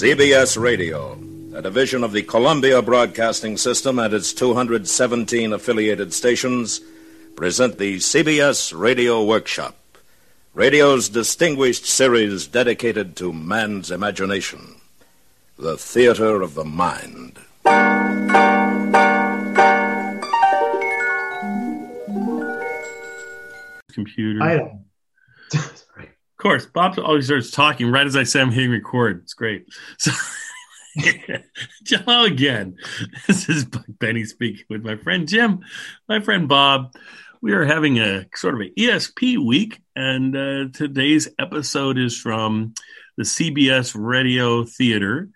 CBS Radio, a division of the Columbia Broadcasting System and its 217 affiliated stations, present the CBS Radio Workshop, radio's distinguished series dedicated to man's imagination, the theater of the mind. computer. Item. Of course, Bob always starts talking right as I say I'm hitting record. It's great. So, hello again. This is Benny speaking with my friend Jim, my friend Bob. We are having a sort of an ESP week, and uh, today's episode is from the CBS Radio Theater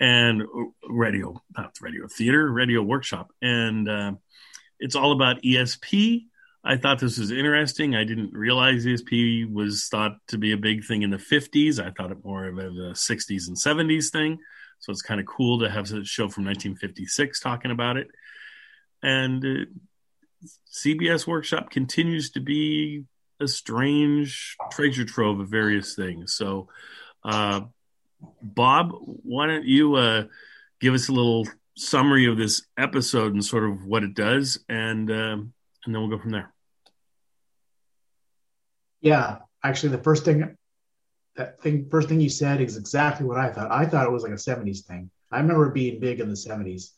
and uh, radio, not radio theater, radio workshop, and uh, it's all about ESP I thought this was interesting. I didn't realize ESP was thought to be a big thing in the 50s. I thought it more of a 60s and 70s thing. So it's kind of cool to have a show from 1956 talking about it. And uh, CBS Workshop continues to be a strange treasure trove of various things. So, uh, Bob, why don't you uh, give us a little summary of this episode and sort of what it does, and um, and then we'll go from there. Yeah, actually, the first thing that thing first thing you said is exactly what I thought. I thought it was like a '70s thing. I remember being big in the '70s.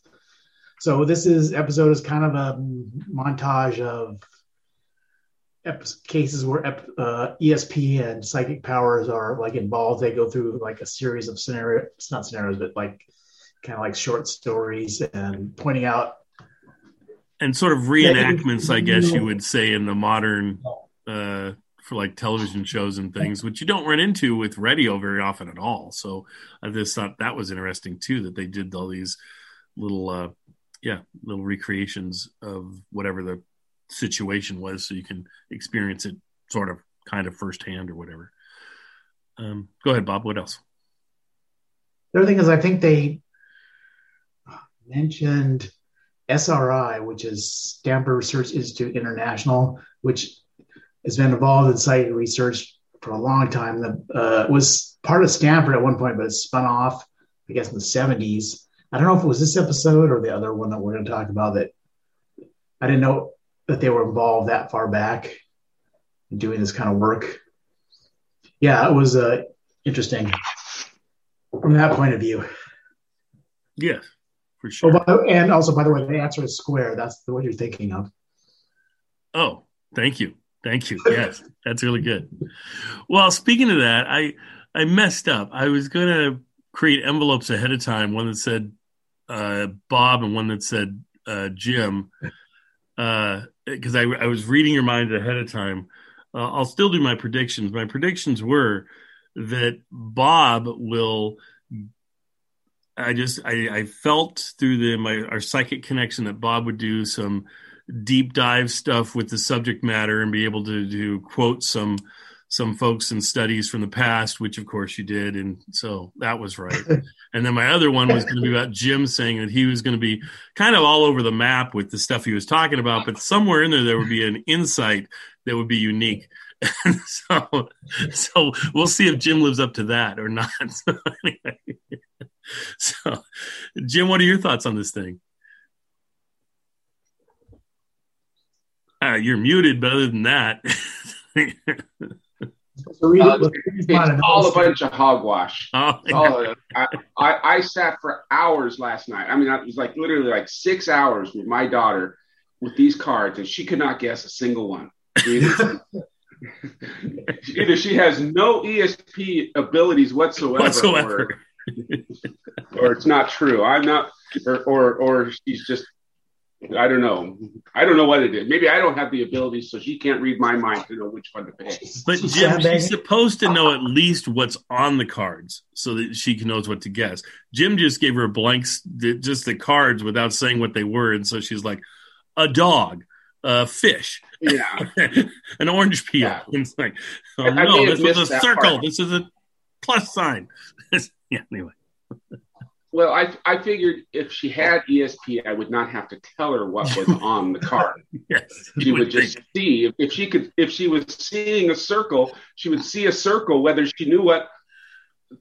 So this is episode is kind of a montage of cases where uh, ESP and psychic powers are like involved. They go through like a series of scenarios, not scenarios, but like kind of like short stories and pointing out and sort of reenactments, I guess you would say, in the modern uh, for like television shows and things, which you don't run into with radio very often at all. So I just thought that was interesting too that they did all these little, uh, yeah, little recreations of whatever the situation was, so you can experience it sort of kind of firsthand or whatever. Um, go ahead, Bob. What else? The other thing is, I think they mentioned SRI, which is Stanford Research Institute International, which has been involved in psychic research for a long time. That uh, was part of Stanford at one point, but it spun off, I guess, in the 70s. I don't know if it was this episode or the other one that we're going to talk about that I didn't know that they were involved that far back in doing this kind of work. Yeah, it was uh, interesting from that point of view. Yes for sure. Oh, and also, by the way, the answer is square. That's what you're thinking of. Oh, thank you, thank you. Yes, that's really good. Well, speaking of that, I I messed up. I was gonna create envelopes ahead of time. One that said uh, Bob and one that said uh, Jim, because uh, I, I was reading your mind ahead of time. Uh, I'll still do my predictions. My predictions were that Bob will I just I, I felt through the my our psychic connection that Bob would do some deep dive stuff with the subject matter and be able to do quote some some folks and studies from the past, which of course you did, and so that was right. and then my other one was going to be about Jim saying that he was going to be kind of all over the map with the stuff he was talking about, but somewhere in there there would be an insight that would be unique. so, so we'll see if Jim lives up to that or not. So anyway. so, Jim, what are your thoughts on this thing? Uh, you're muted, but other than that, uh, it's all a bunch of hogwash. Oh, yeah. I, I, I, sat for hours last night. I mean, it was like literally like six hours with my daughter with these cards, and she could not guess a single one. Either, either she has no ESP abilities whatsoever, whatsoever. Or, or it's not true. I'm not, or, or, or she's just, I don't know. I don't know what it is. Maybe I don't have the ability, so she can't read my mind to know which one to pick. But Jim, she's supposed to know at least what's on the cards so that she knows what to guess. Jim just gave her blanks, just the cards without saying what they were, and so she's like, a dog, a fish, yeah, an orange peel. Yeah. It's like, oh no, this was a circle. Part. This is a plus sign. yeah. Anyway. Well, I I figured if she had ESP, I would not have to tell her what was on the card. yes, she would, just see if, if she could if she was seeing a circle, she would see a circle whether she knew what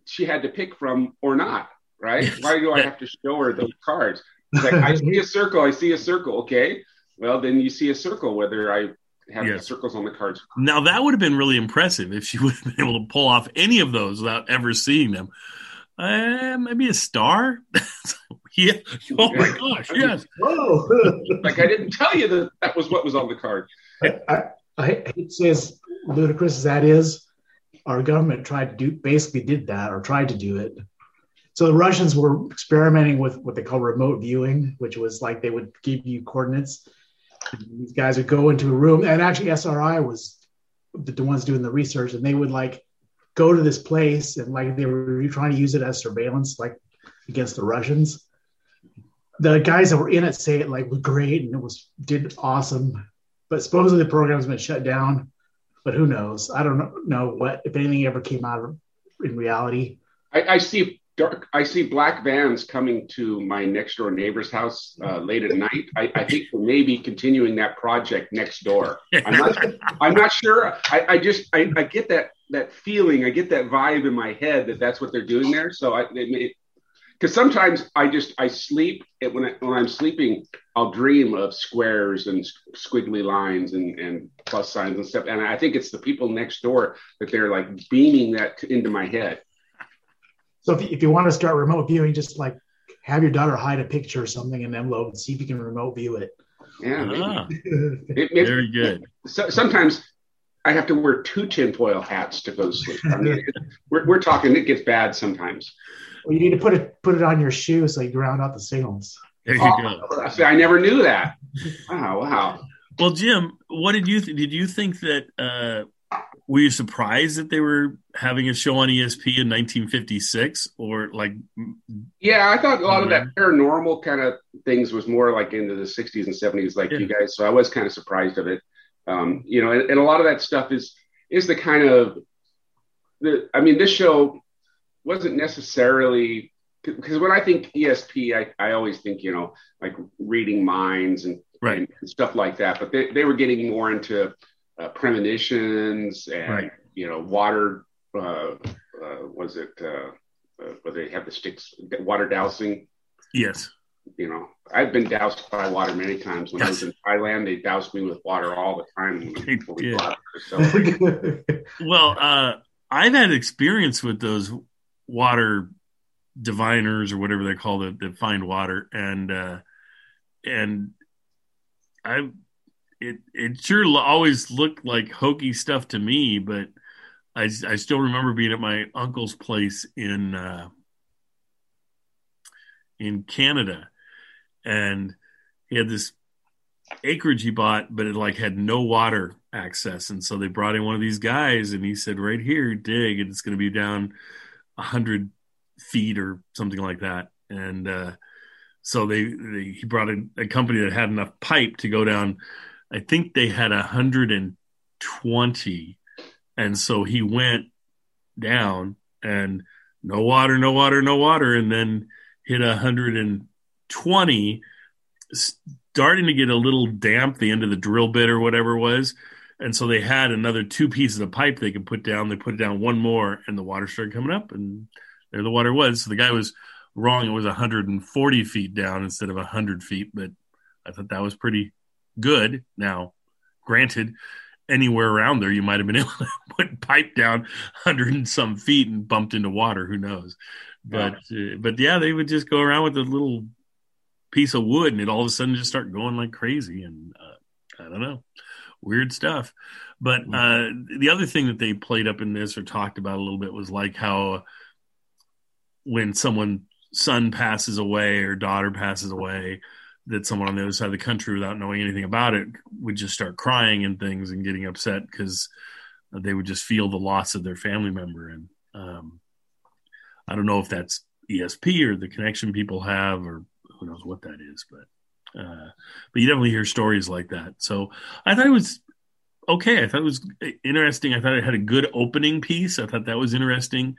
she had to pick from or not, right? Why do I have to show her those cards? Like, I see a circle, I see a circle. Okay, well then you see a circle whether I have yes. the circles on the cards. Now that would have been really impressive if she would have been able to pull off any of those without ever seeing them. Uh, maybe a star. yeah. Oh my gosh. Yes. Whoa. like I didn't tell you that that was what was on the card. I, I, I hate to say as ludicrous as that is, our government tried to do basically did that or tried to do it. So the Russians were experimenting with what they call remote viewing, which was like they would give you coordinates. These guys would go into a room, and actually SRI was the, the ones doing the research, and they would like go to this place and like they were trying to use it as surveillance, like against the Russians. The guys that were in it say it like was great and it was did awesome, but supposedly the program's been shut down. But who knows? I don't know what if anything ever came out of, in reality. I, I see dark. I see black vans coming to my next door neighbor's house uh, late at night. I, I think we're maybe continuing that project next door. I'm not. I'm not sure. I, I just I, I get that that feeling. I get that vibe in my head that that's what they're doing there. So I because sometimes I just I sleep it, when I, when I'm sleeping I'll dream of squares and squiggly lines and and plus signs and stuff and I think it's the people next door that they're like beaming that into my head. So if you, if you want to start remote viewing, just like have your daughter hide a picture or something in an envelope and see if you can remote view it. Yeah, ah, it, it, very good. So, sometimes I have to wear two tinfoil hats to go to sleep. I mean, we're, we're talking, it gets bad sometimes. Well, you need to put it put it on your shoe so you ground out the signals. There you oh, go. I never knew that. Wow, wow. Well, Jim, what did you th- did you think that? Uh, were you surprised that they were having a show on ESP in 1956, or like? Yeah, I thought a lot of that paranormal kind of things was more like into the 60s and 70s, like yeah. you guys. So I was kind of surprised of it. Um, you know, and, and a lot of that stuff is is the kind of the. I mean, this show wasn't necessarily because when I think ESP, I, I always think you know like reading minds and, right. and stuff like that. But they, they were getting more into uh, premonitions and right. you know water. Uh, uh, was it uh, uh, where they have the sticks water dowsing? Yes. You know, I've been doused by water many times. When. I was in Thailand, they doused me with water all the time. yeah. so. well, uh, I've had experience with those water diviners or whatever they call it that find water and uh and i it it sure always looked like hokey stuff to me but i i still remember being at my uncle's place in uh in canada and he had this acreage he bought but it like had no water access. And so they brought in one of these guys and he said right here dig and it's going to be down a hundred feet or something like that, and uh, so they, they, he brought in a company that had enough pipe to go down. I think they had hundred and twenty, and so he went down and no water, no water, no water, and then hit hundred and twenty, starting to get a little damp the end of the drill bit or whatever it was. And so they had another two pieces of pipe they could put down. They put down one more, and the water started coming up, and there the water was. So the guy was wrong. It was 140 feet down instead of 100 feet, but I thought that was pretty good. Now, granted, anywhere around there, you might have been able to put pipe down 100 and some feet and bumped into water. Who knows? But yeah. Uh, but yeah, they would just go around with a little piece of wood, and it all of a sudden just start going like crazy. And uh, I don't know weird stuff. But mm-hmm. uh, the other thing that they played up in this or talked about a little bit was like how when someone son passes away or daughter passes away, that someone on the other side of the country, without knowing anything about it, would just start crying and things and getting upset because they would just feel the loss of their family member. And um, I don't know if that's ESP or the connection people have, or who knows what that is, but uh, but you definitely hear stories like that. So I thought it was okay. I thought it was interesting. I thought it had a good opening piece. I thought that was interesting.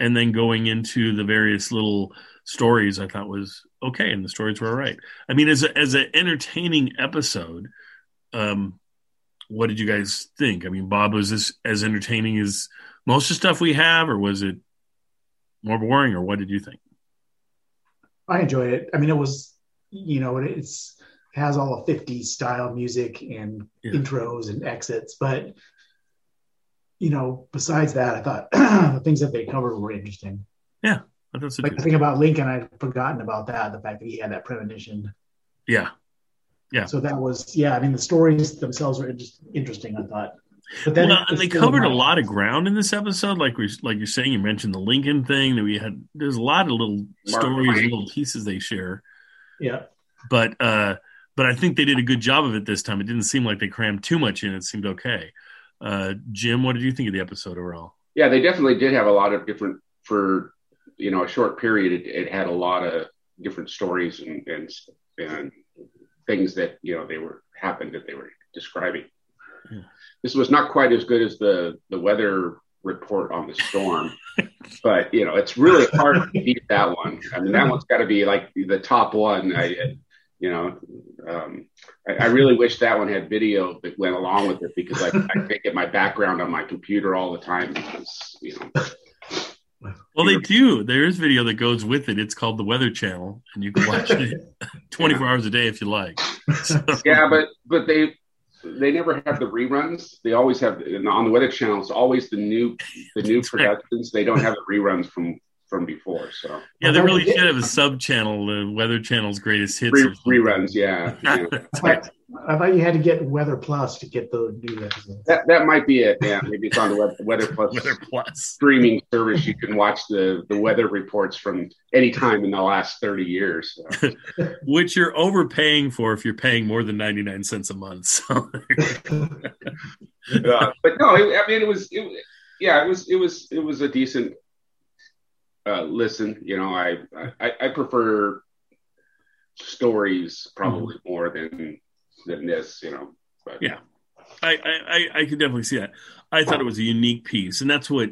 And then going into the various little stories, I thought was okay. And the stories were all right. I mean, as a, as an entertaining episode, um, what did you guys think? I mean, Bob, was this as entertaining as most of the stuff we have, or was it more boring, or what did you think? I enjoyed it. I mean, it was, you know, it's has all the 50s style music and yeah. intros and exits, but you know, besides that, I thought the things that they covered were interesting. Yeah, that's like the thing about Lincoln, I'd forgotten about that. The fact that he had that premonition. Yeah, yeah. So that was yeah. I mean, the stories themselves were just interesting. I thought. But then well, and they covered a lot of ground in this episode. Like we, like you're saying, you mentioned the Lincoln thing. That we had. There's a lot of little Mark stories, and little pieces they share. Yeah. But uh, but I think they did a good job of it this time. It didn't seem like they crammed too much in. It seemed okay. Uh, Jim, what did you think of the episode overall? Yeah, they definitely did have a lot of different for you know a short period. It, it had a lot of different stories and, and and things that you know they were happened that they were describing. This was not quite as good as the the weather report on the storm, but you know it's really hard to beat that one. I mean that one's got to be like the top one. I you know, um, I, I, really wish that one had video that went along with it because I, I get my background on my computer all the time because you know. Well, they do. There is video that goes with it. It's called the Weather Channel, and you can watch it 24 yeah. hours a day if you like. So. Yeah, but but they they never have the reruns. They always have on the Weather Channel. It's always the new the new productions. They don't have the reruns from from before. So yeah, they really should have a sub channel, the Weather Channel's greatest hits Re- reruns. Yeah, yeah. I, thought, you had to get Weather Plus to get the new episodes. That that might be it. Yeah, maybe it's on the Weather Plus, Weather Plus streaming service. You can watch the the weather reports from any time in the last thirty years, so. which you're overpaying for if you're paying more than ninety nine cents a month. So. uh, but no, I mean it was. It, yeah, it was it was it was a decent uh, listen. You know, I, I I prefer stories probably mm-hmm. more than than this. You know, but. yeah, I, I I could definitely see that. I thought it was a unique piece, and that's what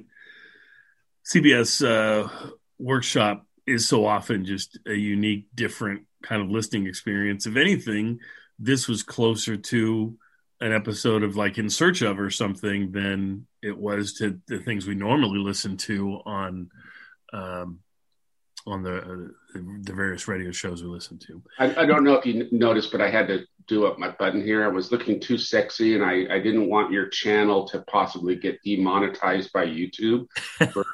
CBS uh, workshop is so often just a unique, different kind of listening experience. If anything, this was closer to an episode of like In Search of or something than it was to the things we normally listen to on um, on the uh, the various radio shows we listen to. I, I, don't know if you noticed, but I had to do up my button here. I was looking too sexy, and I, I didn't want your channel to possibly get demonetized by YouTube for,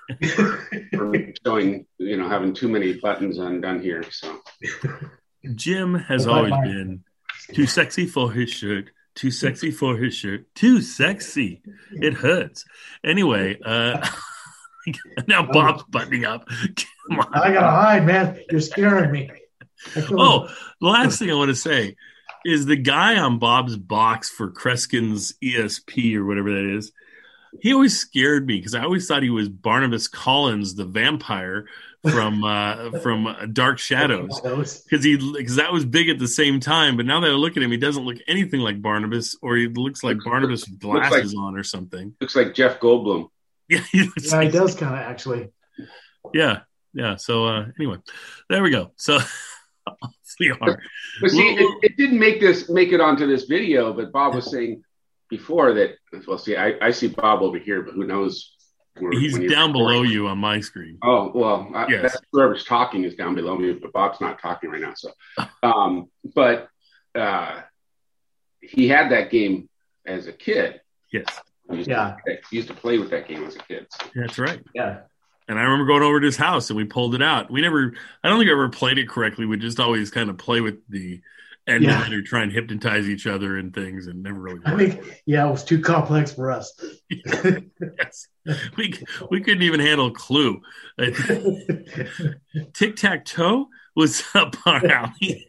for showing you know having too many buttons undone here. So Jim has always been too sexy for his shirt. Too sexy for his shirt. Too sexy. It hurts. Anyway, uh now Bob's buttoning up. I gotta hide, man. You're scaring me. Oh, the last thing I want to say is the guy on Bob's box for Kreskin's ESP or whatever that is. He always scared me because I always thought he was Barnabas Collins, the vampire from uh, from Dark Shadows, because he because that was big at the same time. But now that I look at him, he doesn't look anything like Barnabas, or he looks like Barnabas with glasses like, on or something. Looks like Jeff Goldblum. Yeah, he, yeah, he does kind of actually. Yeah, yeah. So uh, anyway, there we go. So we are. But see, it, it, didn't make this make it onto this video. But Bob was saying before that. Well, see, I, I see Bob over here, but who knows? Where, he's down below you on my screen. Oh well, I, yes. whoever's talking is down below me, but Bob's not talking right now. So, um, but uh, he had that game as a kid. Yes. Used yeah. To, used to play with that game as a kid. That's right. Yeah. And I remember going over to his house and we pulled it out. We never, I don't think I ever played it correctly. We just always kind of play with the end yeah. of it or try and hypnotize each other and things and never really. I think, yeah, it was too complex for us. yes. We, we couldn't even handle Clue. Tic tac toe was up our alley.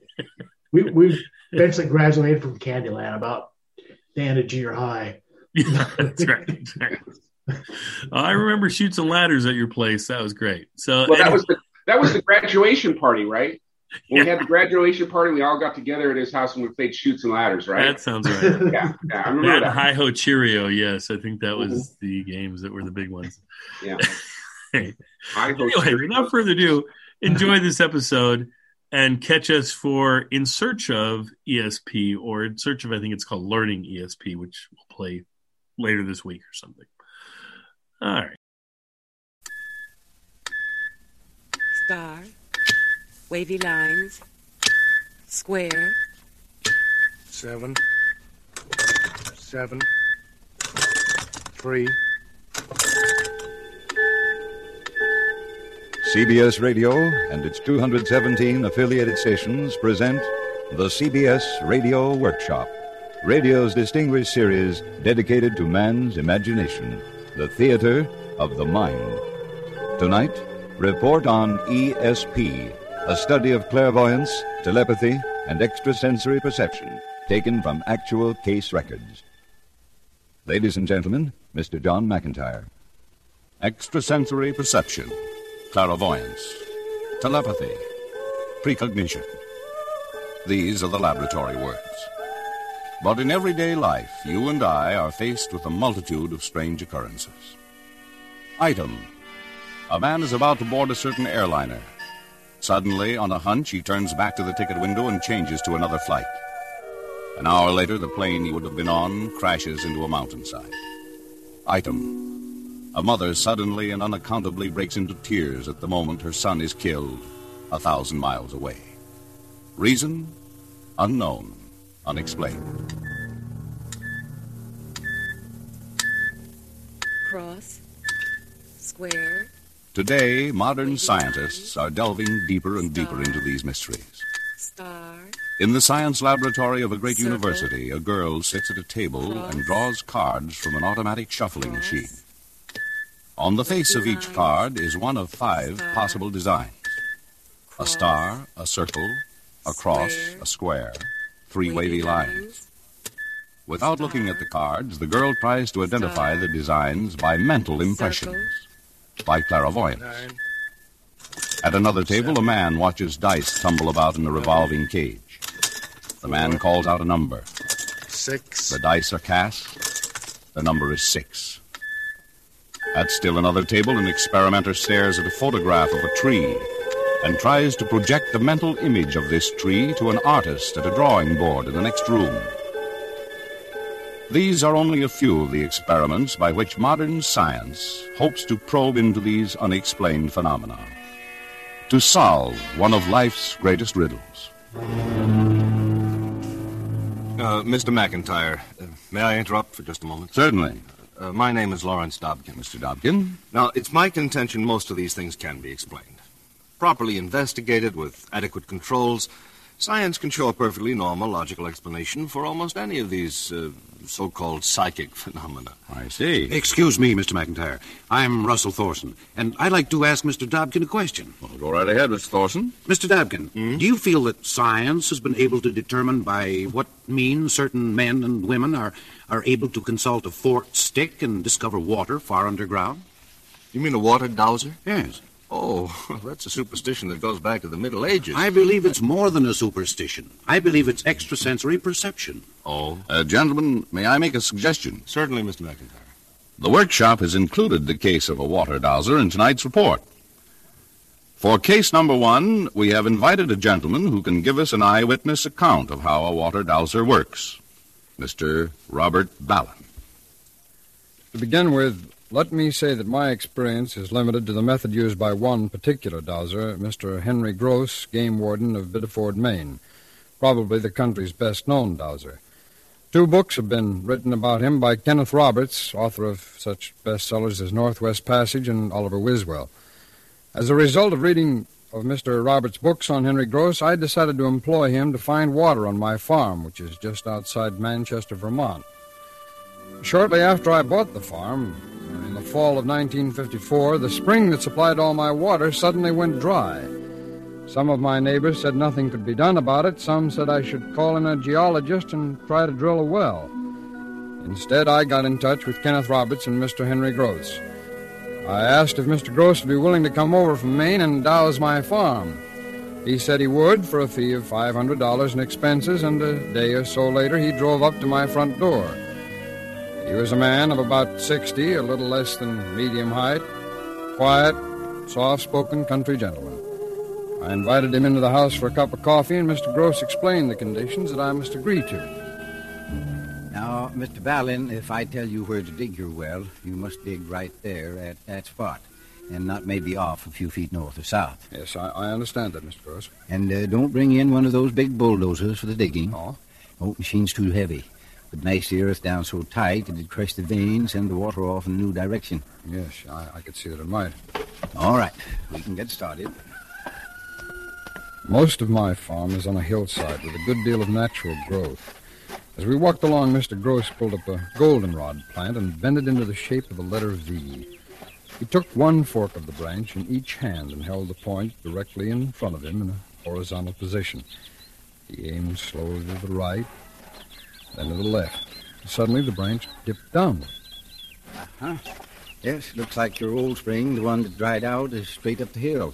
we, we eventually graduated from Candyland about the end of junior high. Yeah, that's right. That's right. I remember Chutes and Ladders at your place. That was great. So well, that was the that was the graduation party, right? When yeah. we had the graduation party, we all got together at his house and we played Chutes and Ladders, right? That sounds right. yeah, yeah, I remember that. that. Hi Ho Cherry-O, yes, I think that was mm-hmm. the games that were the big ones. Yeah. hey. Anyway, without further ado, enjoy this episode and catch us for In Search of ESP or In Search of, I think it's called Learning ESP, which we'll play later this week or something. All right. Star. Wavy lines. Square. Seven. Seven. CBS Radio and its 217 affiliated stations present the CBS Radio Workshop, radio's distinguished series dedicated to man's imagination, the theater of the mind. Tonight, report on ESP, a study of clairvoyance, telepathy, and extrasensory perception taken from actual case records. Ladies and gentlemen, Mr. John McIntyre. Extrasensory perception clairvoyance, telepathy, precognition. These are the laboratory words. But in everyday life, you and I are faced with a multitude of strange occurrences. Item A man is about to board a certain airliner. Suddenly, on a hunch, he turns back to the ticket window and changes to another flight. An hour later, the plane he would have been on crashes into a mountainside. Item a mother suddenly and unaccountably breaks into tears at the moment her son is killed a thousand miles away. Reason? Unknown, unexplained. Cross, square. Today, modern scientists are delving deeper and deeper into these mysteries. Star. In the science laboratory of a great Circle. university, a girl sits at a table Cross. and draws cards from an automatic shuffling Cross. machine. On the face of each card is one of five possible designs a star, a circle, a cross, a square, three wavy lines. Without looking at the cards, the girl tries to identify the designs by mental impressions, by clairvoyance. At another table, a man watches dice tumble about in a revolving cage. The man calls out a number. Six. The dice are cast. The number is six. At still another table, an experimenter stares at a photograph of a tree and tries to project the mental image of this tree to an artist at a drawing board in the next room. These are only a few of the experiments by which modern science hopes to probe into these unexplained phenomena, to solve one of life's greatest riddles. Uh, Mr. McIntyre, uh, may I interrupt for just a moment? Certainly. Uh, my name is Lawrence Dobkin. Mr. Dobkin? Now, it's my contention most of these things can be explained. Properly investigated with adequate controls, science can show a perfectly normal, logical explanation for almost any of these uh, so called psychic phenomena. I see. Excuse me, Mr. McIntyre. I'm Russell Thorson, and I'd like to ask Mr. Dobkin a question. Well, go right ahead, Mr. Thorson. Mr. Dobkin, mm-hmm. do you feel that science has been able to determine by what means certain men and women are are able to consult a forked stick and discover water far underground? You mean a water dowser? Yes. Oh, well, that's a superstition that goes back to the Middle Ages. I believe it's more than a superstition. I believe it's extrasensory perception. Oh? Uh, gentlemen, may I make a suggestion? Certainly, Mr. McIntyre. The workshop has included the case of a water dowser in tonight's report. For case number one, we have invited a gentleman who can give us an eyewitness account of how a water dowser works. Mr. Robert Ballin. To begin with, let me say that my experience is limited to the method used by one particular dowser, Mr. Henry Gross, game warden of Biddeford, Maine, probably the country's best known dowser. Two books have been written about him by Kenneth Roberts, author of such bestsellers as Northwest Passage and Oliver Wiswell. As a result of reading of Mr. Roberts' books on Henry Gross, I decided to employ him to find water on my farm, which is just outside Manchester, Vermont. Shortly after I bought the farm, in the fall of 1954, the spring that supplied all my water suddenly went dry. Some of my neighbors said nothing could be done about it. Some said I should call in a geologist and try to drill a well. Instead, I got in touch with Kenneth Roberts and Mr. Henry Gross. I asked if Mr. Gross would be willing to come over from Maine and douse my farm. He said he would for a fee of $500 in expenses, and a day or so later he drove up to my front door. He was a man of about 60, a little less than medium height, quiet, soft spoken country gentleman. I invited him into the house for a cup of coffee, and Mr. Gross explained the conditions that I must agree to. Now, Mr. Ballin, if I tell you where to dig your well, you must dig right there at that spot. and not maybe off a few feet north or south. Yes, I, I understand that, Mr. Gross. And uh, don't bring in one of those big bulldozers for the digging. Oh? Oh, machine's too heavy. Would mash the earth down so tight that it'd crush the vein, send the water off in a new direction. Yes, I, I could see that it might. All right, we can get started. Most of my farm is on a hillside with a good deal of natural growth. As we walked along, Mr. Gross pulled up a goldenrod plant and bent it into the shape of the letter V. He took one fork of the branch in each hand and held the point directly in front of him in a horizontal position. He aimed slowly to the right, then to the left. Suddenly, the branch dipped downward. Uh-huh. Yes, looks like your old spring, the one that dried out, is straight up the hill.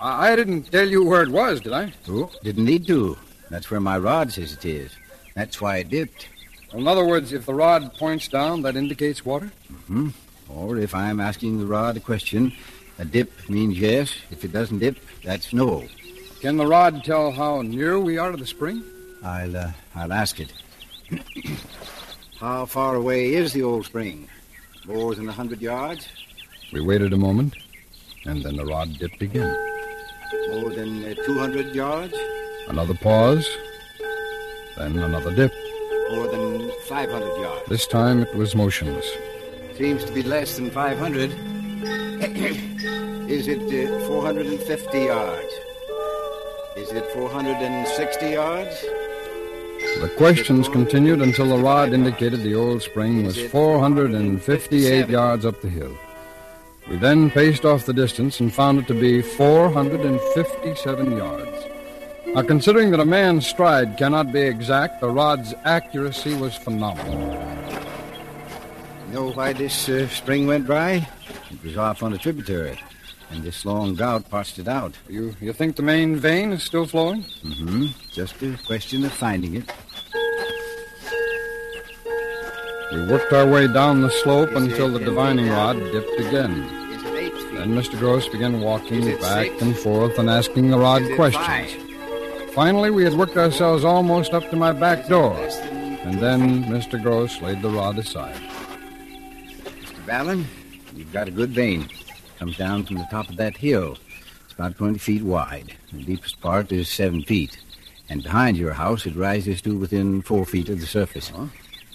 I, didn't tell you where it was, did I? Oh, didn't need to. That's where my rod says it is. That's why it dipped. Well, in other words, if the rod points down, that indicates water? Mm-hmm. Or if I'm asking the rod a question, a dip means yes. If it doesn't dip, that's no. Can the rod tell how near we are to the spring? I'll, uh, I'll ask it. How far away is the old spring? More than a hundred yards? We waited a moment, and then the rod dipped again. More than uh, 200 yards? Another pause, then another dip. More than 500 yards? This time it was motionless. Seems to be less than 500. Is it uh, 450 yards? Is it 460 yards? The questions continued until the rod indicated the old spring was 458 yards up the hill. We then paced off the distance and found it to be 457 yards. Now, considering that a man's stride cannot be exact, the rod's accuracy was phenomenal. You Know why this uh, spring went dry? It was off on a tributary, and this long drought parched it out. You you think the main vein is still flowing? Mm-hmm. Just a question of finding it. We worked our way down the slope until the divining rod uh, dipped again. Then Mr. Gross began walking back and forth and asking the rod questions. Finally, we had worked ourselves almost up to my back door, and then Mr. Gross laid the rod aside. Mr. Ballon, you've got a good vein. Comes down from the top of that hill. It's about 20 feet wide. The deepest part is seven feet. And behind your house, it rises to within four feet of the surface. Uh-huh.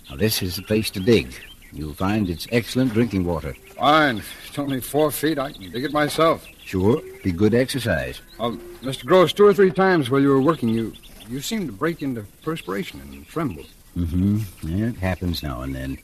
Now, this is the place to dig. You'll find it's excellent drinking water. Fine. It's only four feet. I can dig it myself. Sure. Be good exercise. Well, Mr. Gross, two or three times while you were working, you you seemed to break into perspiration and tremble. Mm-hmm. Yeah, it happens now and then.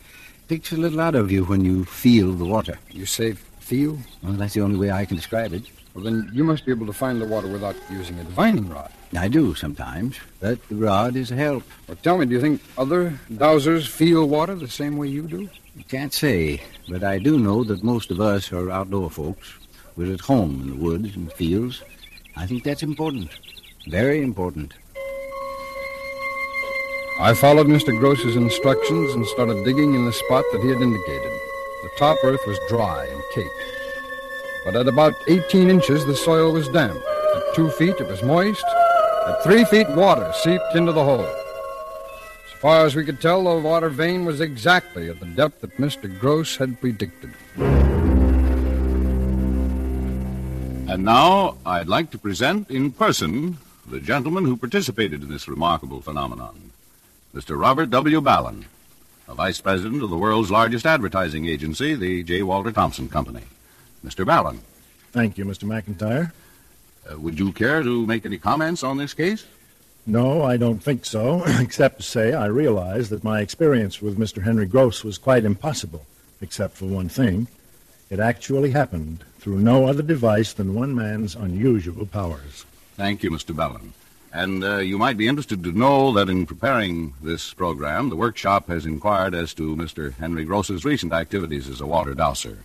Takes a little out of you when you feel the water. You say feel? Well, that's the only way I can describe it. Well, then you must be able to find the water without using a divining rod. I do sometimes, but the rod is a help. Well, tell me, do you think other dowsers feel water the same way you do? I can't say, but I do know that most of us are outdoor folks. We're at home in the woods and fields. I think that's important. Very important. I followed Mr. Gross's instructions and started digging in the spot that he had indicated. The top earth was dry and caked. But at about 18 inches, the soil was damp. At two feet, it was moist. At three feet, water seeped into the hole. As far as we could tell, the water vein was exactly at the depth that Mr. Gross had predicted. And now I'd like to present in person the gentleman who participated in this remarkable phenomenon, Mr. Robert W. Ballon, a vice president of the world's largest advertising agency, the J. Walter Thompson Company. Mr. Ballon. Thank you, Mr. McIntyre. Uh, would you care to make any comments on this case? No, I don't think so, except to say I realize that my experience with Mr. Henry Gross was quite impossible, except for one thing. It actually happened through no other device than one man's unusual powers. Thank you, Mr. Bellin. And uh, you might be interested to know that in preparing this program, the workshop has inquired as to Mr. Henry Gross's recent activities as a water dowser.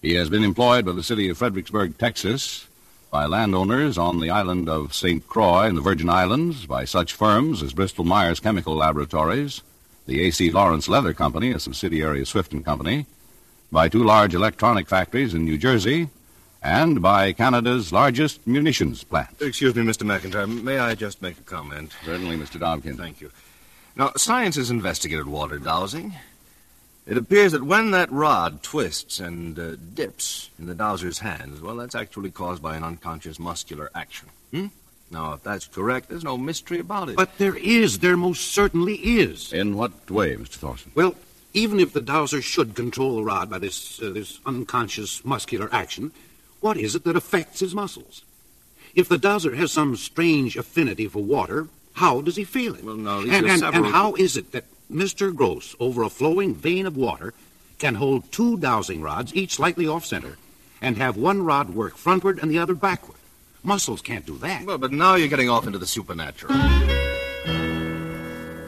He has been employed by the city of Fredericksburg, Texas, by landowners on the island of St. Croix in the Virgin Islands, by such firms as Bristol Myers Chemical Laboratories, the A.C. Lawrence Leather Company, a subsidiary of Swift and Company, by two large electronic factories in New Jersey, and by Canada's largest munitions plant. Excuse me, Mr. McIntyre. May I just make a comment? Certainly, Mr. Dobkin. Thank you. Now, science has investigated water dowsing. It appears that when that rod twists and uh, dips in the dowser's hands, well, that's actually caused by an unconscious muscular action. Hmm? Now, if that's correct, there's no mystery about it. But there is. There most certainly is. In what way, Mr. Thorson? Well, even if the dowser should control the rod by this, uh, this unconscious muscular action, what is it that affects his muscles? If the dowser has some strange affinity for water, how does he feel it? Well, no, and, and, several... and how is it that Mr. Gross, over a flowing vein of water, can hold two dowsing rods, each slightly off center, and have one rod work frontward and the other backward? Muscles can't do that. Well, but now you're getting off into the supernatural.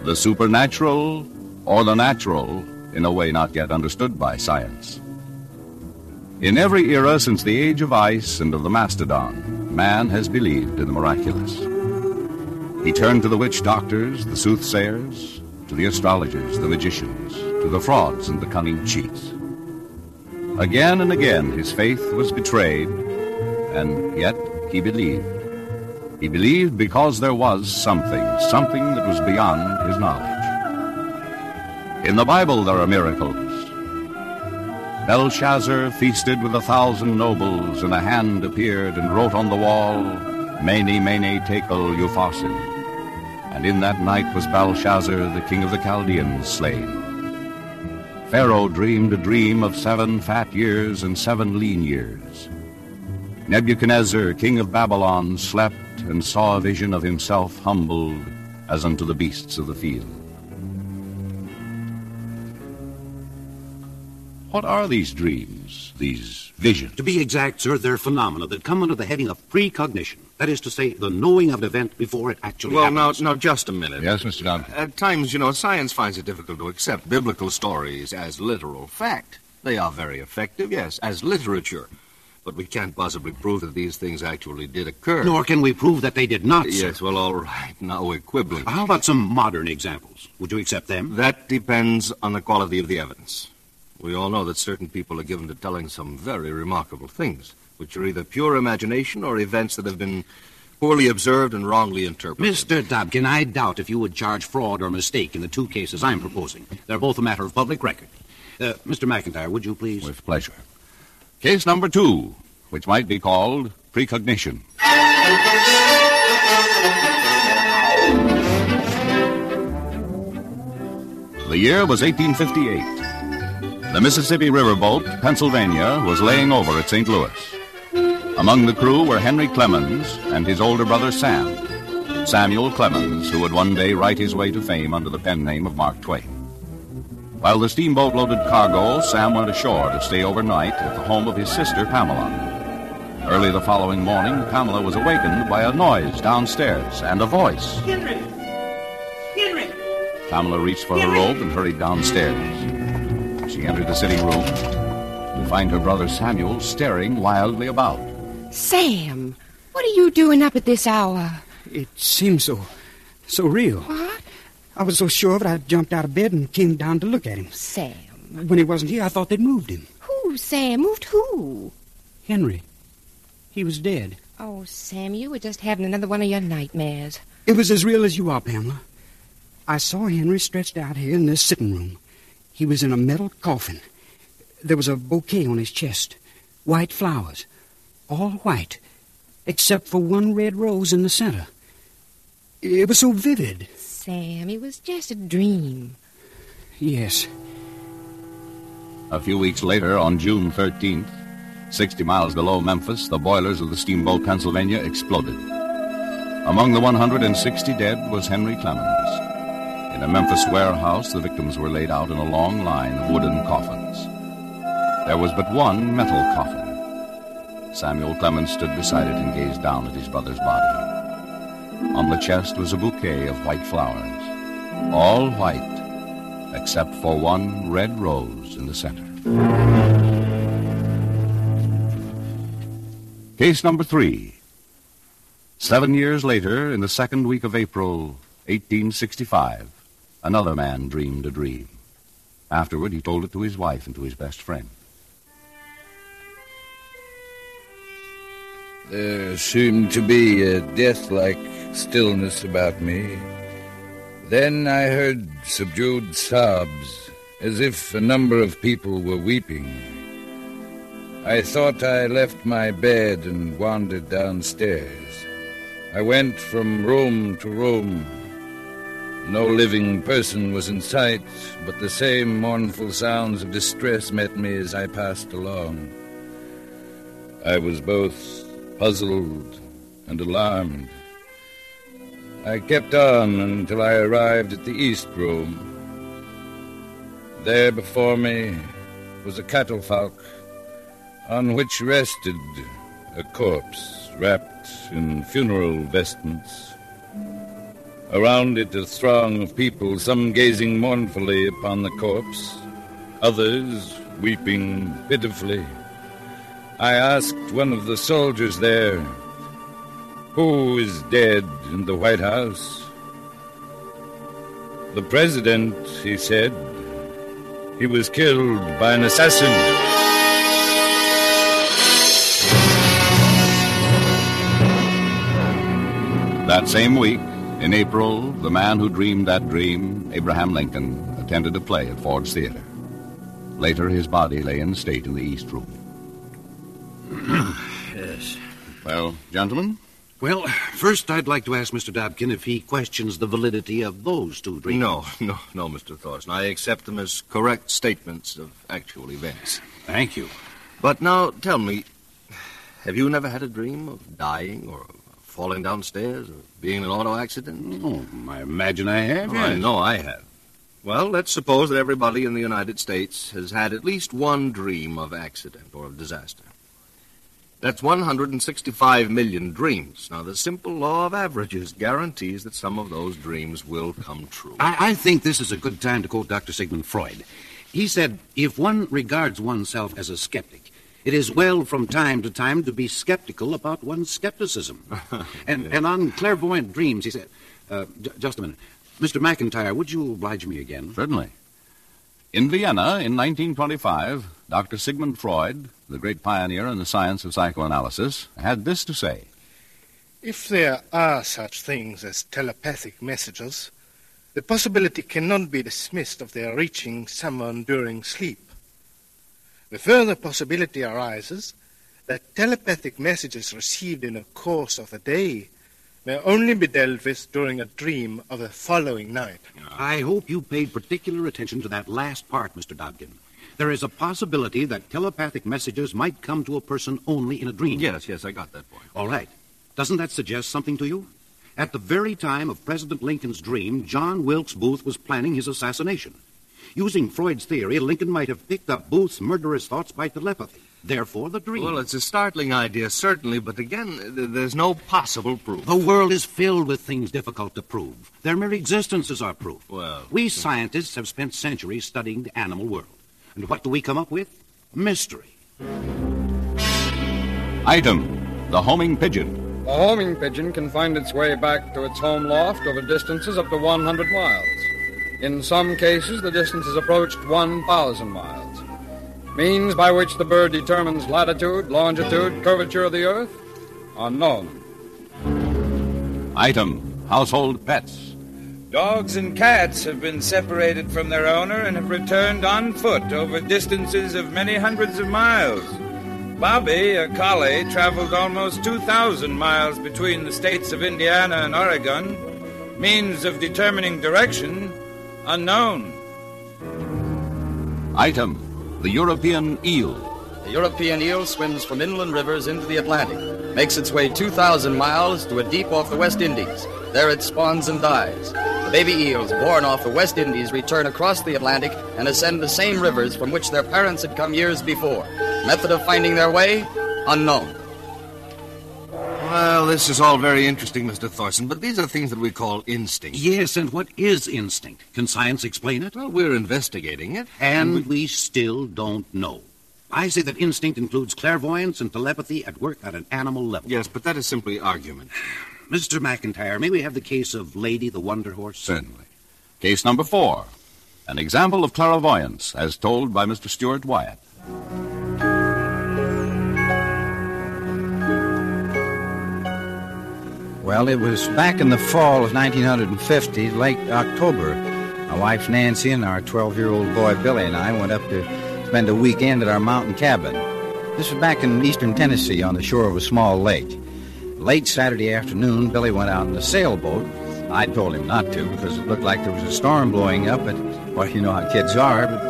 The supernatural or the natural in a way not yet understood by science. In every era since the age of ice and of the mastodon, man has believed in the miraculous. He turned to the witch doctors, the soothsayers, to the astrologers, the magicians, to the frauds and the cunning cheats. Again and again his faith was betrayed, and yet he believed. He believed because there was something, something that was beyond his knowledge. In the Bible there are miracles. Belshazzar feasted with a thousand nobles, and a hand appeared and wrote on the wall, Mene, Mene, Tekel, Upharsin and in that night was Belshazzar, the king of the Chaldeans, slain. Pharaoh dreamed a dream of seven fat years and seven lean years. Nebuchadnezzar, king of Babylon, slept and saw a vision of himself humbled as unto the beasts of the field. What are these dreams, these visions? To be exact, sir, they're phenomena that come under the heading of precognition. That is to say, the knowing of an event before it actually well, happens. Well, now, now, just a minute. Yes, Mr. Dodd. At times, you know, science finds it difficult to accept biblical stories as literal fact. They are very effective, yes, as literature. But we can't possibly prove that these things actually did occur. Nor can we prove that they did not, sir. Yes, well, all right. Now we're quibbling. How about some modern examples? Would you accept them? That depends on the quality of the evidence. We all know that certain people are given to telling some very remarkable things, which are either pure imagination or events that have been poorly observed and wrongly interpreted. Mr. Dobkin, I doubt if you would charge fraud or mistake in the two cases I'm proposing. They're both a matter of public record. Uh, Mr. McIntyre, would you please? With pleasure. Case number two, which might be called precognition. The year was 1858. The Mississippi riverboat, Pennsylvania, was laying over at St. Louis. Among the crew were Henry Clemens and his older brother Sam. Samuel Clemens, who would one day write his way to fame under the pen name of Mark Twain. While the steamboat loaded cargo, Sam went ashore to stay overnight at the home of his sister Pamela. Early the following morning, Pamela was awakened by a noise downstairs and a voice. Henry! Henry! Pamela reached for Henry. her robe and hurried downstairs. She entered the sitting room to find her brother Samuel staring wildly about. Sam, what are you doing up at this hour? It seemed so, so real. What? I was so sure of it, I jumped out of bed and came down to look at him. Sam. When he wasn't here, I thought they'd moved him. Who, Sam? Moved who? Henry. He was dead. Oh, Sam, you were just having another one of your nightmares. It was as real as you are, Pamela. I saw Henry stretched out here in this sitting room. He was in a metal coffin. There was a bouquet on his chest. White flowers. All white. Except for one red rose in the center. It was so vivid. Sam, it was just a dream. Yes. A few weeks later, on June 13th, 60 miles below Memphis, the boilers of the steamboat Pennsylvania exploded. Among the 160 dead was Henry Clemens. In a Memphis warehouse, the victims were laid out in a long line of wooden coffins. There was but one metal coffin. Samuel Clemens stood beside it and gazed down at his brother's body. On the chest was a bouquet of white flowers, all white, except for one red rose in the center. Case number three. Seven years later, in the second week of April, 1865, Another man dreamed a dream. Afterward, he told it to his wife and to his best friend. There seemed to be a death-like stillness about me. Then I heard subdued sobs as if a number of people were weeping. I thought I left my bed and wandered downstairs. I went from room to room. No living person was in sight, but the same mournful sounds of distress met me as I passed along. I was both puzzled and alarmed. I kept on until I arrived at the east room. There before me was a catafalque on which rested a corpse wrapped in funeral vestments. Around it a throng of people, some gazing mournfully upon the corpse, others weeping pitifully. I asked one of the soldiers there, Who is dead in the White House? The president, he said. He was killed by an assassin. That same week, in April, the man who dreamed that dream, Abraham Lincoln, attended a play at Ford's Theater. Later, his body lay in state in the East Room. yes. Well, gentlemen? Well, first I'd like to ask Mr. Dobkin if he questions the validity of those two dreams. No, no, no, Mr. Thorson. I accept them as correct statements of actual events. Thank you. But now, tell me, have you never had a dream of dying or falling downstairs or being in an auto accident? Oh, I imagine I have. Oh, I know I have. Well, let's suppose that everybody in the United States has had at least one dream of accident or of disaster. That's 165 million dreams. Now, the simple law of averages guarantees that some of those dreams will come true. I, I think this is a good time to quote Dr. Sigmund Freud. He said, If one regards oneself as a skeptic, it is well from time to time to be skeptical about one's skepticism. and, and on clairvoyant dreams, he said, uh, j- just a minute. Mr. McIntyre, would you oblige me again? Certainly. In Vienna in 1925, Dr. Sigmund Freud, the great pioneer in the science of psychoanalysis, had this to say. If there are such things as telepathic messages, the possibility cannot be dismissed of their reaching someone during sleep. The further possibility arises that telepathic messages received in the course of the day may only be dealt with during a dream of the following night. Ah. I hope you paid particular attention to that last part, Mr. Dobkin. There is a possibility that telepathic messages might come to a person only in a dream. Yes, yes, I got that point. All right. Doesn't that suggest something to you? At the very time of President Lincoln's dream, John Wilkes Booth was planning his assassination. Using Freud's theory, Lincoln might have picked up Booth's murderous thoughts by telepathy. Therefore, the dream. Well, it's a startling idea, certainly, but again, th- there's no possible proof. The world is filled with things difficult to prove. Their mere existence is our proof. Well, We scientists have spent centuries studying the animal world. And what do we come up with? Mystery. Item The homing pigeon. The homing pigeon can find its way back to its home loft over distances up to 100 miles. In some cases, the distance is approached 1,000 miles. Means by which the bird determines latitude, longitude, curvature of the earth? Unknown. Item Household pets. Dogs and cats have been separated from their owner and have returned on foot over distances of many hundreds of miles. Bobby, a collie, traveled almost 2,000 miles between the states of Indiana and Oregon. Means of determining direction unknown. Item The European eel. The European eel swims from inland rivers into the Atlantic, makes its way 2,000 miles to a deep off the West Indies. There it spawns and dies. The baby eels born off the West Indies return across the Atlantic and ascend the same rivers from which their parents had come years before. Method of finding their way? Unknown. Well, this is all very interesting, Mr. Thorson, but these are things that we call instinct. Yes, and what is instinct? Can science explain it? Well, we're investigating it. And we still don't know. I say that instinct includes clairvoyance and telepathy at work at an animal level. Yes, but that is simply argument. Mr. McIntyre, may we have the case of Lady the Wonder Horse? Certainly. Case number four An example of clairvoyance, as told by Mr. Stuart Wyatt. Well, it was back in the fall of 1950, late October. My wife Nancy and our 12 year old boy Billy and I went up to spend a weekend at our mountain cabin. This was back in eastern Tennessee on the shore of a small lake. Late Saturday afternoon, Billy went out in a sailboat. I told him not to because it looked like there was a storm blowing up, but, well, you know how kids are. But,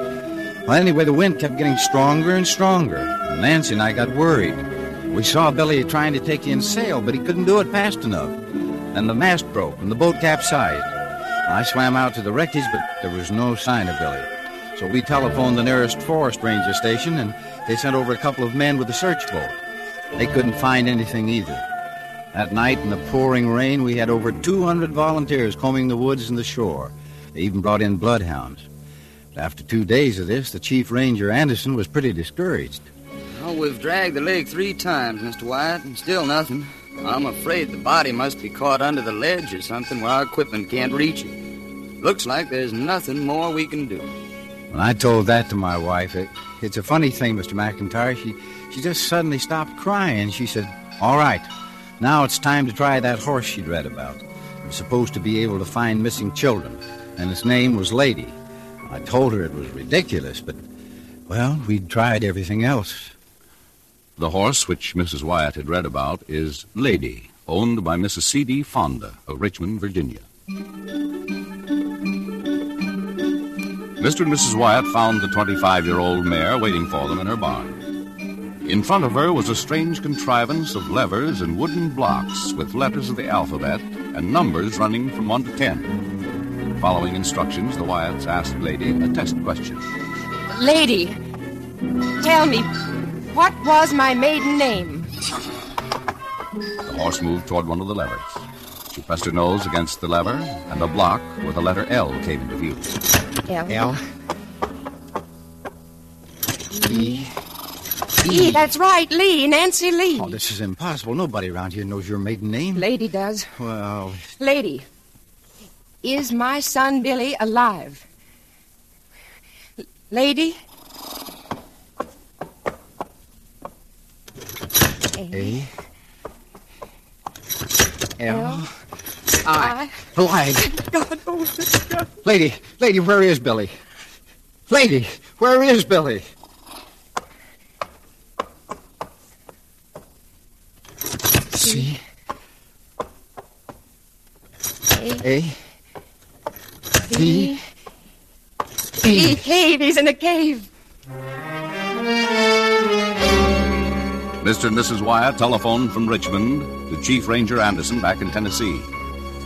well, anyway, the wind kept getting stronger and stronger. And Nancy and I got worried. We saw Billy trying to take in sail, but he couldn't do it fast enough. And the mast broke and the boat capsized. I swam out to the wreckage, but there was no sign of Billy. So we telephoned the nearest forest ranger station, and they sent over a couple of men with a search boat. They couldn't find anything either. That night, in the pouring rain, we had over 200 volunteers combing the woods and the shore. They even brought in bloodhounds. After two days of this, the chief ranger, Anderson, was pretty discouraged. We've dragged the lake three times, Mr. Wyatt, and still nothing. I'm afraid the body must be caught under the ledge or something where our equipment can't reach it. Looks like there's nothing more we can do. When I told that to my wife, it, it's a funny thing, Mr. McIntyre. She, she just suddenly stopped crying. She said, All right, now it's time to try that horse she'd read about. It was supposed to be able to find missing children, and its name was Lady. I told her it was ridiculous, but, well, we'd tried everything else. The horse which Mrs. Wyatt had read about is Lady, owned by Mrs. C.D. Fonda of Richmond, Virginia. Mr. and Mrs. Wyatt found the 25 year old mare waiting for them in her barn. In front of her was a strange contrivance of levers and wooden blocks with letters of the alphabet and numbers running from 1 to 10. Following instructions, the Wyatts asked Lady a test question. Lady, tell me, what was my maiden name? The horse moved toward one of the levers. She pressed her nose against the lever, and a block with the letter L came into view. L. L. E. E, that's right, Lee, Nancy Lee. Oh, this is impossible. Nobody around here knows your maiden name. Lady does. Well, Lady, is my son Billy alive? L- Lady? A. L. L. I. Alive. God, oh, God. Lady, lady, where is Billy? Lady, where is Billy? C. A. B. B. Cave, he's in a cave. Mr. and Mrs. Wyatt telephoned from Richmond to Chief Ranger Anderson back in Tennessee.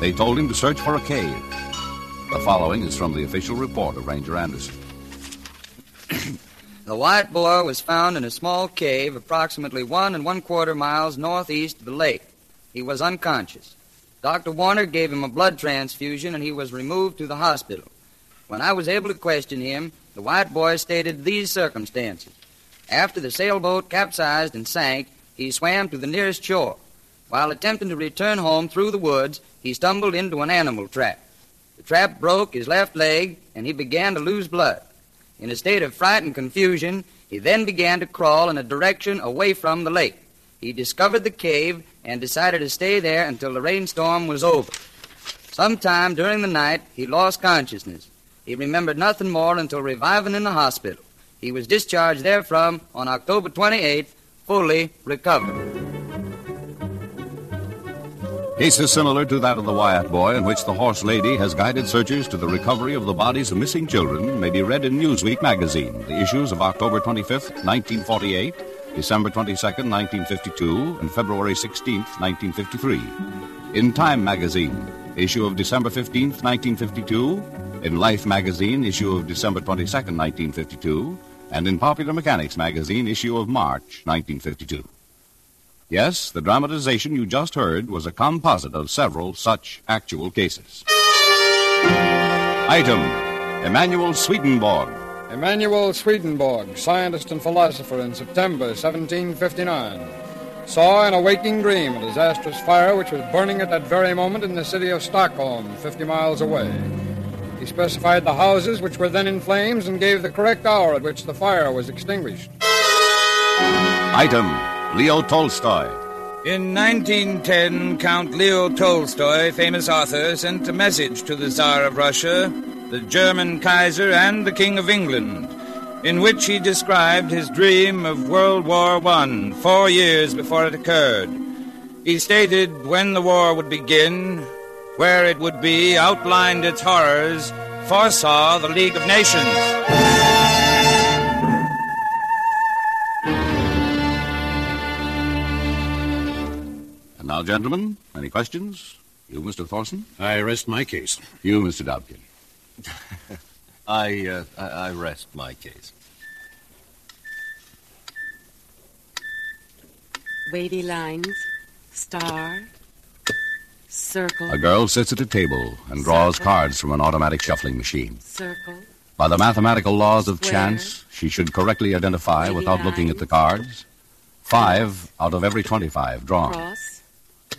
They told him to search for a cave. The following is from the official report of Ranger Anderson. The Wyatt boy was found in a small cave approximately one and one quarter miles northeast of the lake. He was unconscious. Dr. Warner gave him a blood transfusion and he was removed to the hospital. When I was able to question him, the Wyatt boy stated these circumstances. After the sailboat capsized and sank, he swam to the nearest shore. While attempting to return home through the woods, he stumbled into an animal trap. The trap broke his left leg and he began to lose blood. In a state of fright and confusion, he then began to crawl in a direction away from the lake. He discovered the cave and decided to stay there until the rainstorm was over. Sometime during the night, he lost consciousness. He remembered nothing more until reviving in the hospital. He was discharged therefrom on October 28th, fully recovered. Cases similar to that of the Wyatt boy, in which the horse lady has guided searchers to the recovery of the bodies of missing children, may be read in Newsweek magazine, the issues of October 25th, 1948, December 22nd, 1952, and February 16th, 1953. In Time magazine, issue of December 15th, 1952, in Life magazine, issue of December 22nd, 1952, and in Popular Mechanics magazine, issue of March, 1952. Yes, the dramatization you just heard was a composite of several such actual cases. Item Emanuel Swedenborg. Emanuel Swedenborg, scientist and philosopher in September 1759, saw in a waking dream a disastrous fire which was burning at that very moment in the city of Stockholm, 50 miles away. He specified the houses which were then in flames and gave the correct hour at which the fire was extinguished. Item Leo Tolstoy. In 1910, Count Leo Tolstoy, famous author, sent a message to the Tsar of Russia the German Kaiser, and the King of England, in which he described his dream of World War I four years before it occurred. He stated when the war would begin, where it would be, outlined its horrors, foresaw the League of Nations. And now, gentlemen, any questions? You, Mr. Thorson? I rest my case. You, Mr. Dobkin? I, uh, I, I rest my case. Wavy lines, star, circle, A girl sits at a table and draws cards from an automatic shuffling machine. circle, By the mathematical laws of Square. chance, she should correctly identify, Wavy without looking at the cards, five out of every 25 drawn. cross,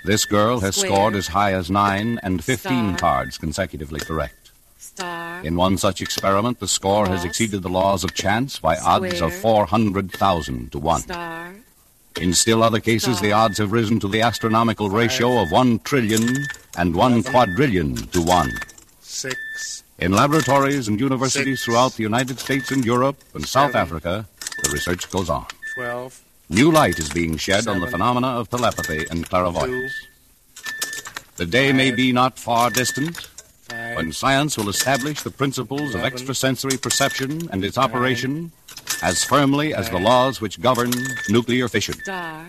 This girl has Square. scored as high as 9 and 15 Star. cards consecutively correct. star, In one such experiment, the score has exceeded the laws of chance by odds of 400,000 to 1. star, In still other cases, the odds have risen to the astronomical ratio of 1 trillion and 1 quadrillion to 1. Six. In laboratories and universities throughout the United States and Europe and South Africa, the research goes on. Twelve. New light is being shed on the phenomena of telepathy and clairvoyance. The day may be not far distant when science will establish the principles of extrasensory perception and its operation as firmly as the laws which govern nuclear fission. star,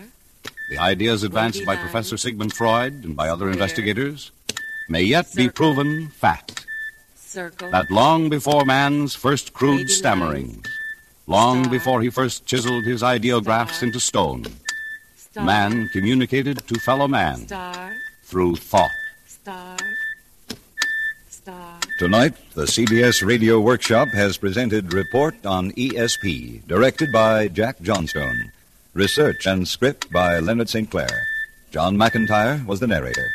The ideas advanced by Professor Sigmund Freud and by other Square. investigators may yet be proven fact. circle, that long before man's first crude Wavy stammerings, long Star. before he first chiseled his ideographs Star. into stone, star, man communicated to fellow man star, through thought. star, star. Tonight, the CBS Radio Workshop has presented Report on ESP, directed by Jack Johnstone. Research and script by Leonard St. Clair. John McIntyre was the narrator.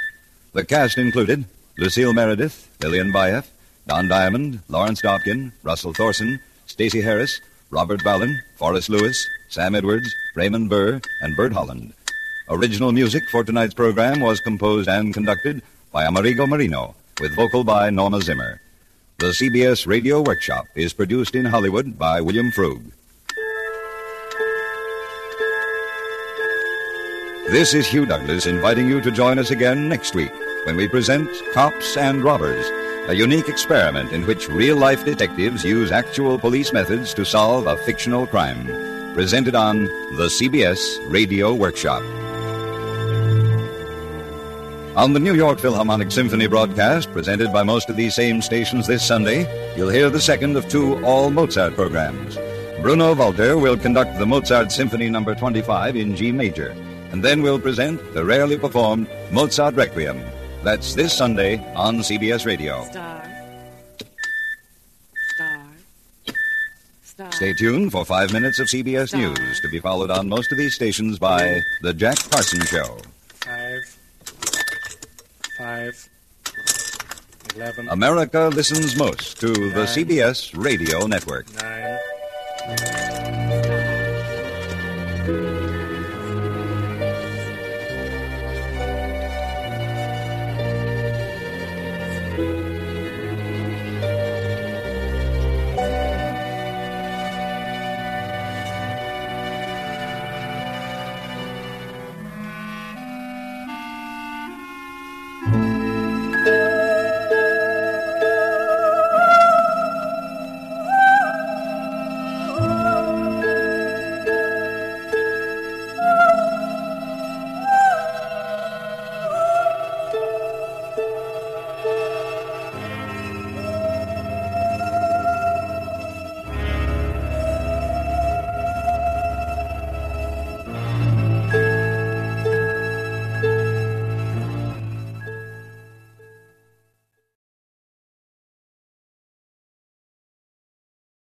The cast included Lucille Meredith, Lillian Buyeff, Don Diamond, Lawrence Dobkin, Russell Thorson, Stacey Harris, Robert Ballin, Forrest Lewis, Sam Edwards, Raymond Burr, and Bert Holland. Original music for tonight's program was composed and conducted by Amerigo Marino, with vocal by Norma Zimmer. The CBS Radio Workshop is produced in Hollywood by William Froug. This is Hugh Douglas inviting you to join us again next week when we present Cops and Robbers, a unique experiment in which real life detectives use actual police methods to solve a fictional crime. Presented on the CBS Radio Workshop. On the New York Philharmonic Symphony broadcast, presented by most of these same stations this Sunday, you'll hear the second of two all Mozart programs. Bruno Walter will conduct the Mozart Symphony No. 25 in G major, and then we'll present the rarely performed Mozart Requiem. That's this Sunday on CBS Radio. Star. Star. Star. Stay tuned for five minutes of CBS. News to be followed on most of these stations by The Jack Parsons Show. 11, America listens most to 9, the CBS radio network. 9,